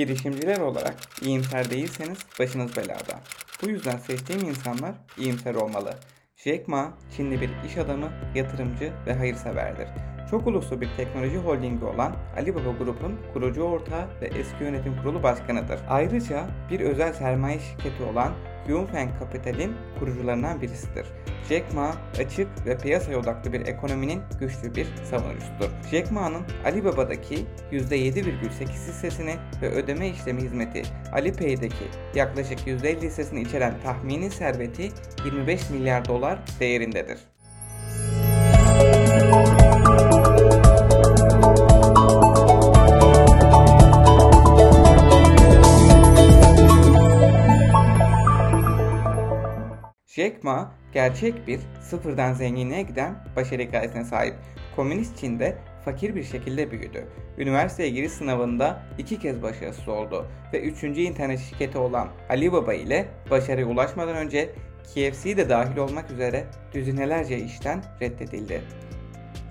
Girişimciler olarak iyimser değilseniz başınız belada. Bu yüzden seçtiğim insanlar iyimser olmalı. Jack Ma, Çinli bir iş adamı, yatırımcı ve hayırseverdir. Çok uluslu bir teknoloji holdingi olan Alibaba Grup'un kurucu ortağı ve eski yönetim kurulu başkanıdır. Ayrıca bir özel sermaye şirketi olan Yunfeng Capital'in kurucularından birisidir. Jack Ma açık ve piyasaya odaklı bir ekonominin güçlü bir savunucusudur. Jack Ma'nın Alibaba'daki %7,8 hissesini ve ödeme işlemi hizmeti Alipay'deki yaklaşık %50 hissesini içeren tahmini serveti 25 milyar dolar değerindedir. Jack Ma gerçek bir sıfırdan zenginliğe giden başarı hikayesine sahip. Komünist Çin'de fakir bir şekilde büyüdü. Üniversiteye giriş sınavında iki kez başarısız oldu ve üçüncü internet şirketi olan Alibaba ile başarıya ulaşmadan önce KFC de dahil olmak üzere düzinelerce işten reddedildi.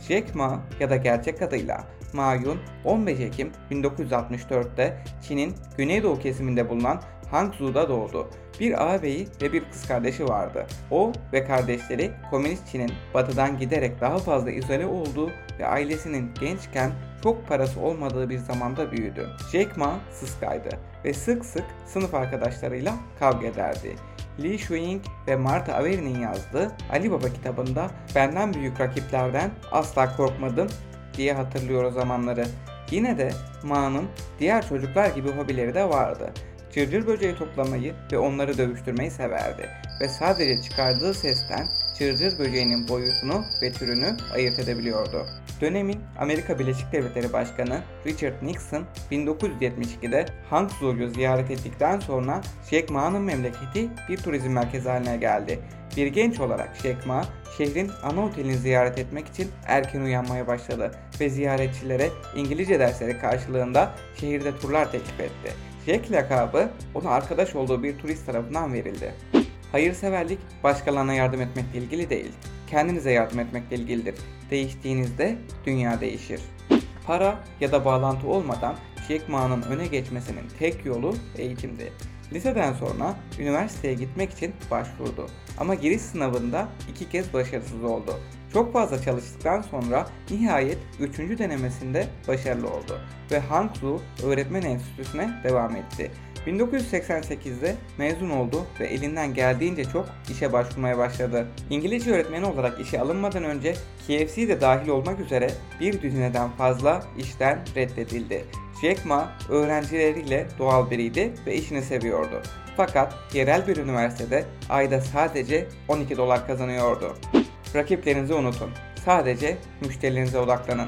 Jack Ma ya da gerçek adıyla Ma Yun 15 Ekim 1964'te Çin'in güneydoğu kesiminde bulunan Hangzhou'da doğdu. Bir ağabeyi ve bir kız kardeşi vardı. O ve kardeşleri Komünist Çin'in batıdan giderek daha fazla izole olduğu ve ailesinin gençken çok parası olmadığı bir zamanda büyüdü. Jack Ma sıskaydı ve sık sık sınıf arkadaşlarıyla kavga ederdi. Li Shuing ve Martha Averi'nin yazdığı Ali Baba kitabında benden büyük rakiplerden asla korkmadım diye hatırlıyor o zamanları. Yine de Ma'nın diğer çocuklar gibi hobileri de vardı. Cırcır böceği toplamayı ve onları dövüştürmeyi severdi ve sadece çıkardığı sesten cırcır böceğinin boyutunu ve türünü ayırt edebiliyordu. Dönemin Amerika Birleşik Devletleri Başkanı Richard Nixon 1972'de Hangzhou'yu ziyaret ettikten sonra Jack Ma'nın memleketi bir turizm merkezi haline geldi. Bir genç olarak Jack Ma, şehrin ana otelini ziyaret etmek için erken uyanmaya başladı ve ziyaretçilere İngilizce dersleri karşılığında şehirde turlar teklif etti. Jack lakabı ona arkadaş olduğu bir turist tarafından verildi. Hayırseverlik başkalarına yardım etmekle ilgili değil, kendinize yardım etmekle ilgilidir. Değiştiğinizde dünya değişir. Para ya da bağlantı olmadan Jack Ma'nın öne geçmesinin tek yolu eğitimdi. Liseden sonra üniversiteye gitmek için başvurdu. Ama giriş sınavında iki kez başarısız oldu. Çok fazla çalıştıktan sonra nihayet 3. denemesinde başarılı oldu ve Hangzhou Öğretmen Enstitüsü'ne devam etti. 1988'de mezun oldu ve elinden geldiğince çok işe başvurmaya başladı. İngilizce öğretmeni olarak işe alınmadan önce KFC de dahil olmak üzere bir düzineden fazla işten reddedildi. Jack Ma öğrencileriyle doğal biriydi ve işini seviyordu. Fakat yerel bir üniversitede ayda sadece 12 dolar kazanıyordu. Rakiplerinizi unutun. Sadece müşterilerinize odaklanın.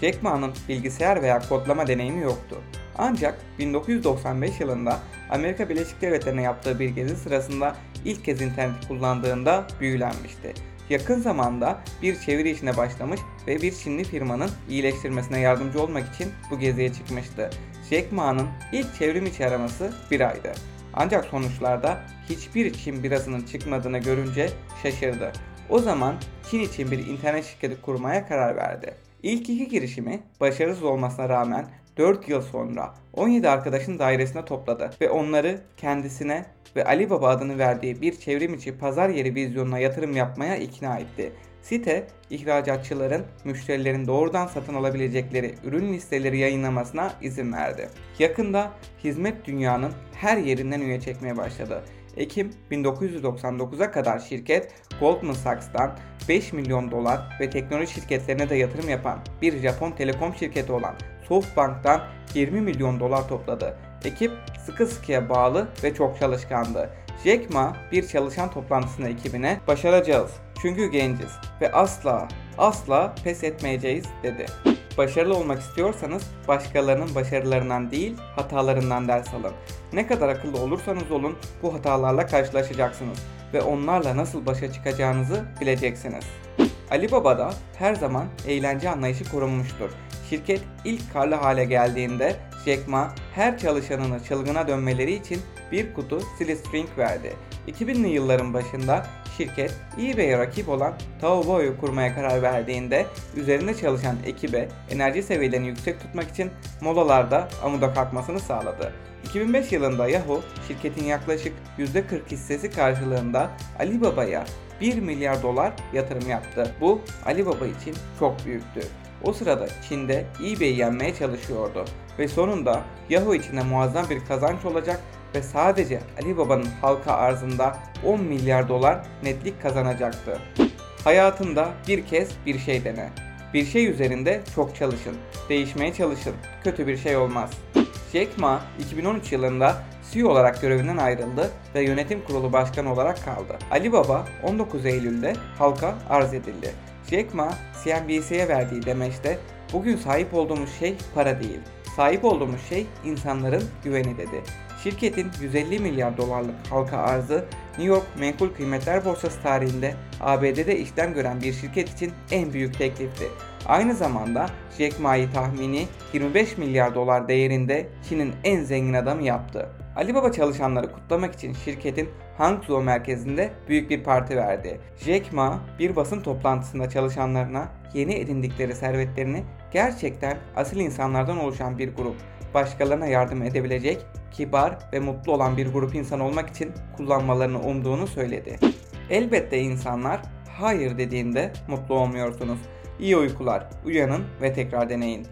Jack Ma'nın bilgisayar veya kodlama deneyimi yoktu. Ancak 1995 yılında Amerika Birleşik Devletleri'ne yaptığı bir gezi sırasında ilk kez internet kullandığında büyülenmişti. Yakın zamanda bir çeviri işine başlamış ve bir Çinli firmanın iyileştirmesine yardımcı olmak için bu geziye çıkmıştı. Jack Ma'nın ilk çevrim içi araması bir aydı. Ancak sonuçlarda hiçbir Çin birasının çıkmadığını görünce şaşırdı. O zaman Çin için bir internet şirketi kurmaya karar verdi. İlk iki girişimi başarısız olmasına rağmen 4 yıl sonra 17 arkadaşın dairesine topladı ve onları kendisine ve Alibaba adını verdiği bir çevrim içi pazar yeri vizyonuna yatırım yapmaya ikna etti. Site, ihracatçıların müşterilerin doğrudan satın alabilecekleri ürün listeleri yayınlamasına izin verdi. Yakında hizmet dünyanın her yerinden üye çekmeye başladı. Ekim 1999'a kadar şirket Goldman Sachs'tan 5 milyon dolar ve teknoloji şirketlerine de yatırım yapan bir Japon telekom şirketi olan SoftBank'tan 20 milyon dolar topladı. Ekip sıkı sıkıya bağlı ve çok çalışkandı. Jack Ma bir çalışan toplantısında ekibine başaracağız çünkü genciz ve asla asla pes etmeyeceğiz dedi. Başarılı olmak istiyorsanız başkalarının başarılarından değil hatalarından ders alın. Ne kadar akıllı olursanız olun bu hatalarla karşılaşacaksınız ve onlarla nasıl başa çıkacağınızı bileceksiniz. Ali Baba'da her zaman eğlence anlayışı korunmuştur. Şirket ilk karlı hale geldiğinde Jack Ma her çalışanını çılgına dönmeleri için bir kutu silly string verdi. 2000'li yılların başında şirket eBay'e rakip olan Taobo'yu kurmaya karar verdiğinde üzerinde çalışan ekibe enerji seviyelerini yüksek tutmak için molalarda amuda kalkmasını sağladı. 2005 yılında Yahoo şirketin yaklaşık %40 hissesi karşılığında Alibaba'ya 1 milyar dolar yatırım yaptı. Bu Alibaba için çok büyüktü. O sırada Çin'de eBay'i yenmeye çalışıyordu ve sonunda Yahoo için de muazzam bir kazanç olacak ve sadece Alibaba'nın halka arzında 10 milyar dolar netlik kazanacaktı. Hayatında bir kez bir şey dene. Bir şey üzerinde çok çalışın. Değişmeye çalışın. Kötü bir şey olmaz. Jack Ma 2013 yılında CEO olarak görevinden ayrıldı ve yönetim kurulu başkanı olarak kaldı. Alibaba 19 Eylül'de halka arz edildi. Jack Ma CNBC'ye verdiği demeçte bugün sahip olduğumuz şey para değil. Sahip olduğumuz şey insanların güveni dedi. Şirketin 150 milyar dolarlık halka arzı New York Menkul Kıymetler Borsası tarihinde ABD'de işlem gören bir şirket için en büyük teklifti. Aynı zamanda Jack Ma'yı tahmini 25 milyar dolar değerinde Çin'in en zengin adamı yaptı. Alibaba çalışanları kutlamak için şirketin Hangzhou merkezinde büyük bir parti verdi. Jack Ma bir basın toplantısında çalışanlarına yeni edindikleri servetlerini gerçekten asil insanlardan oluşan bir grup, başkalarına yardım edebilecek, kibar ve mutlu olan bir grup insan olmak için kullanmalarını umduğunu söyledi. Elbette insanlar hayır dediğinde mutlu olmuyorsunuz. İyi uykular, uyanın ve tekrar deneyin.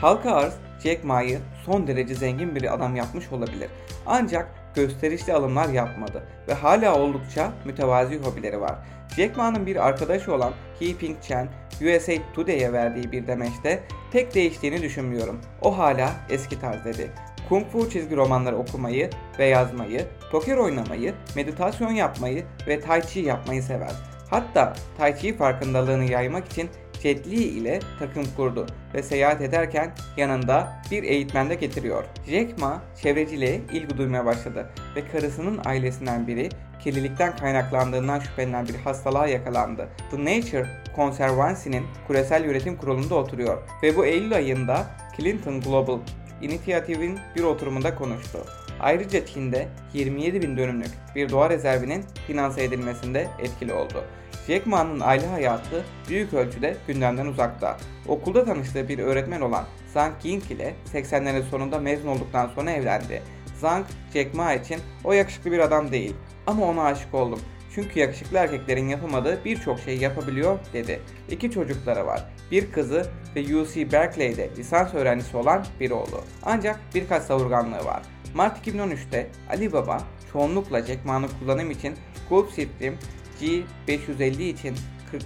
Halka arz Jack Ma'yı son derece zengin bir adam yapmış olabilir. Ancak gösterişli alımlar yapmadı ve hala oldukça mütevazi hobileri var. Jack Ma'nın bir arkadaşı olan He Ping Chen, USA Today'e verdiği bir demeçte pek değiştiğini düşünmüyorum. O hala eski tarz dedi. Kung Fu çizgi romanları okumayı ve yazmayı, poker oynamayı, meditasyon yapmayı ve Tai Chi yapmayı sever. Hatta Tai Chi farkındalığını yaymak için Jet Li ile takım kurdu ve seyahat ederken yanında bir eğitmen de getiriyor. Jack Ma çevreciliğe ilgi duymaya başladı ve karısının ailesinden biri kirlilikten kaynaklandığından şüphelenen bir hastalığa yakalandı. The Nature Conservancy'nin küresel yönetim kurulunda oturuyor ve bu Eylül ayında Clinton Global İnisiyatifin bir oturumunda konuştu. Ayrıca Çin'de 27 bin dönümlük bir doğa rezervinin finanse edilmesinde etkili oldu. Jack Ma'nın aile hayatı büyük ölçüde gündemden uzakta. Okulda tanıştığı bir öğretmen olan Zhang Ying ile 80'lerin sonunda mezun olduktan sonra evlendi. Zhang, Jack Ma için o yakışıklı bir adam değil ama ona aşık oldum. Çünkü yakışıklı erkeklerin yapamadığı birçok şey yapabiliyor dedi. İki çocukları var. Bir kızı ve UC Berkeley'de lisans öğrencisi olan bir oğlu. Ancak birkaç savurganlığı var. Mart 2013'te Alibaba çoğunlukla Jack Ma'nın kullanım için Gulfstream G550 için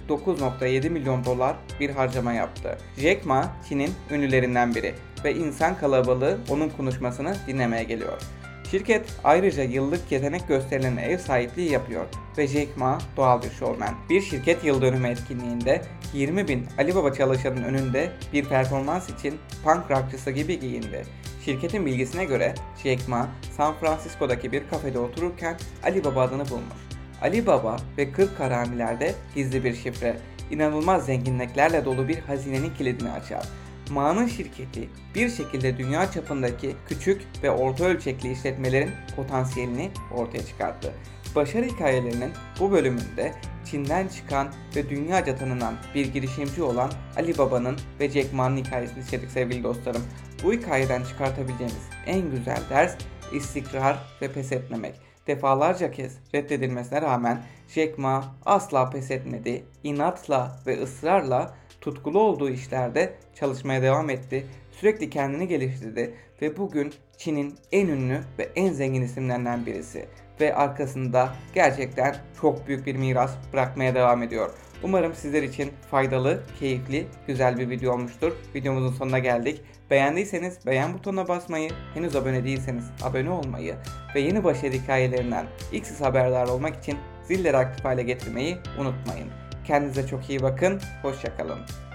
49.7 milyon dolar bir harcama yaptı. Jack Ma, Çin'in ünlülerinden biri ve insan kalabalığı onun konuşmasını dinlemeye geliyor. Şirket ayrıca yıllık yetenek gösterilerine ev sahipliği yapıyor ve Jack Ma doğal bir şovmen. Bir şirket yıl dönümü etkinliğinde 20 bin Alibaba çalışanın önünde bir performans için punk rockçısı gibi giyindi. Şirketin bilgisine göre Jack Ma, San Francisco'daki bir kafede otururken Alibaba adını bulmuş. Alibaba ve 40 haramilerde gizli bir şifre, inanılmaz zenginliklerle dolu bir hazinenin kilidini açar. Ma'nın şirketi bir şekilde dünya çapındaki küçük ve orta ölçekli işletmelerin potansiyelini ortaya çıkarttı. Başarı hikayelerinin bu bölümünde Çin'den çıkan ve dünyaca tanınan bir girişimci olan Ali Baba'nın ve Jack Ma'nın hikayesini işledik sevgili dostlarım. Bu hikayeden çıkartabileceğimiz en güzel ders istikrar ve pes etmemek. Defalarca kez reddedilmesine rağmen Jack Ma asla pes etmedi. İnatla ve ısrarla tutkulu olduğu işlerde çalışmaya devam etti. Sürekli kendini geliştirdi ve bugün Çin'in en ünlü ve en zengin isimlerinden birisi ve arkasında gerçekten çok büyük bir miras bırakmaya devam ediyor. Umarım sizler için faydalı, keyifli, güzel bir video olmuştur. Videomuzun sonuna geldik. Beğendiyseniz beğen butonuna basmayı, henüz abone değilseniz abone olmayı ve yeni başarı hikayelerinden ilk siz haberdar olmak için zilleri aktif hale getirmeyi unutmayın. Kendinize çok iyi bakın, hoşçakalın.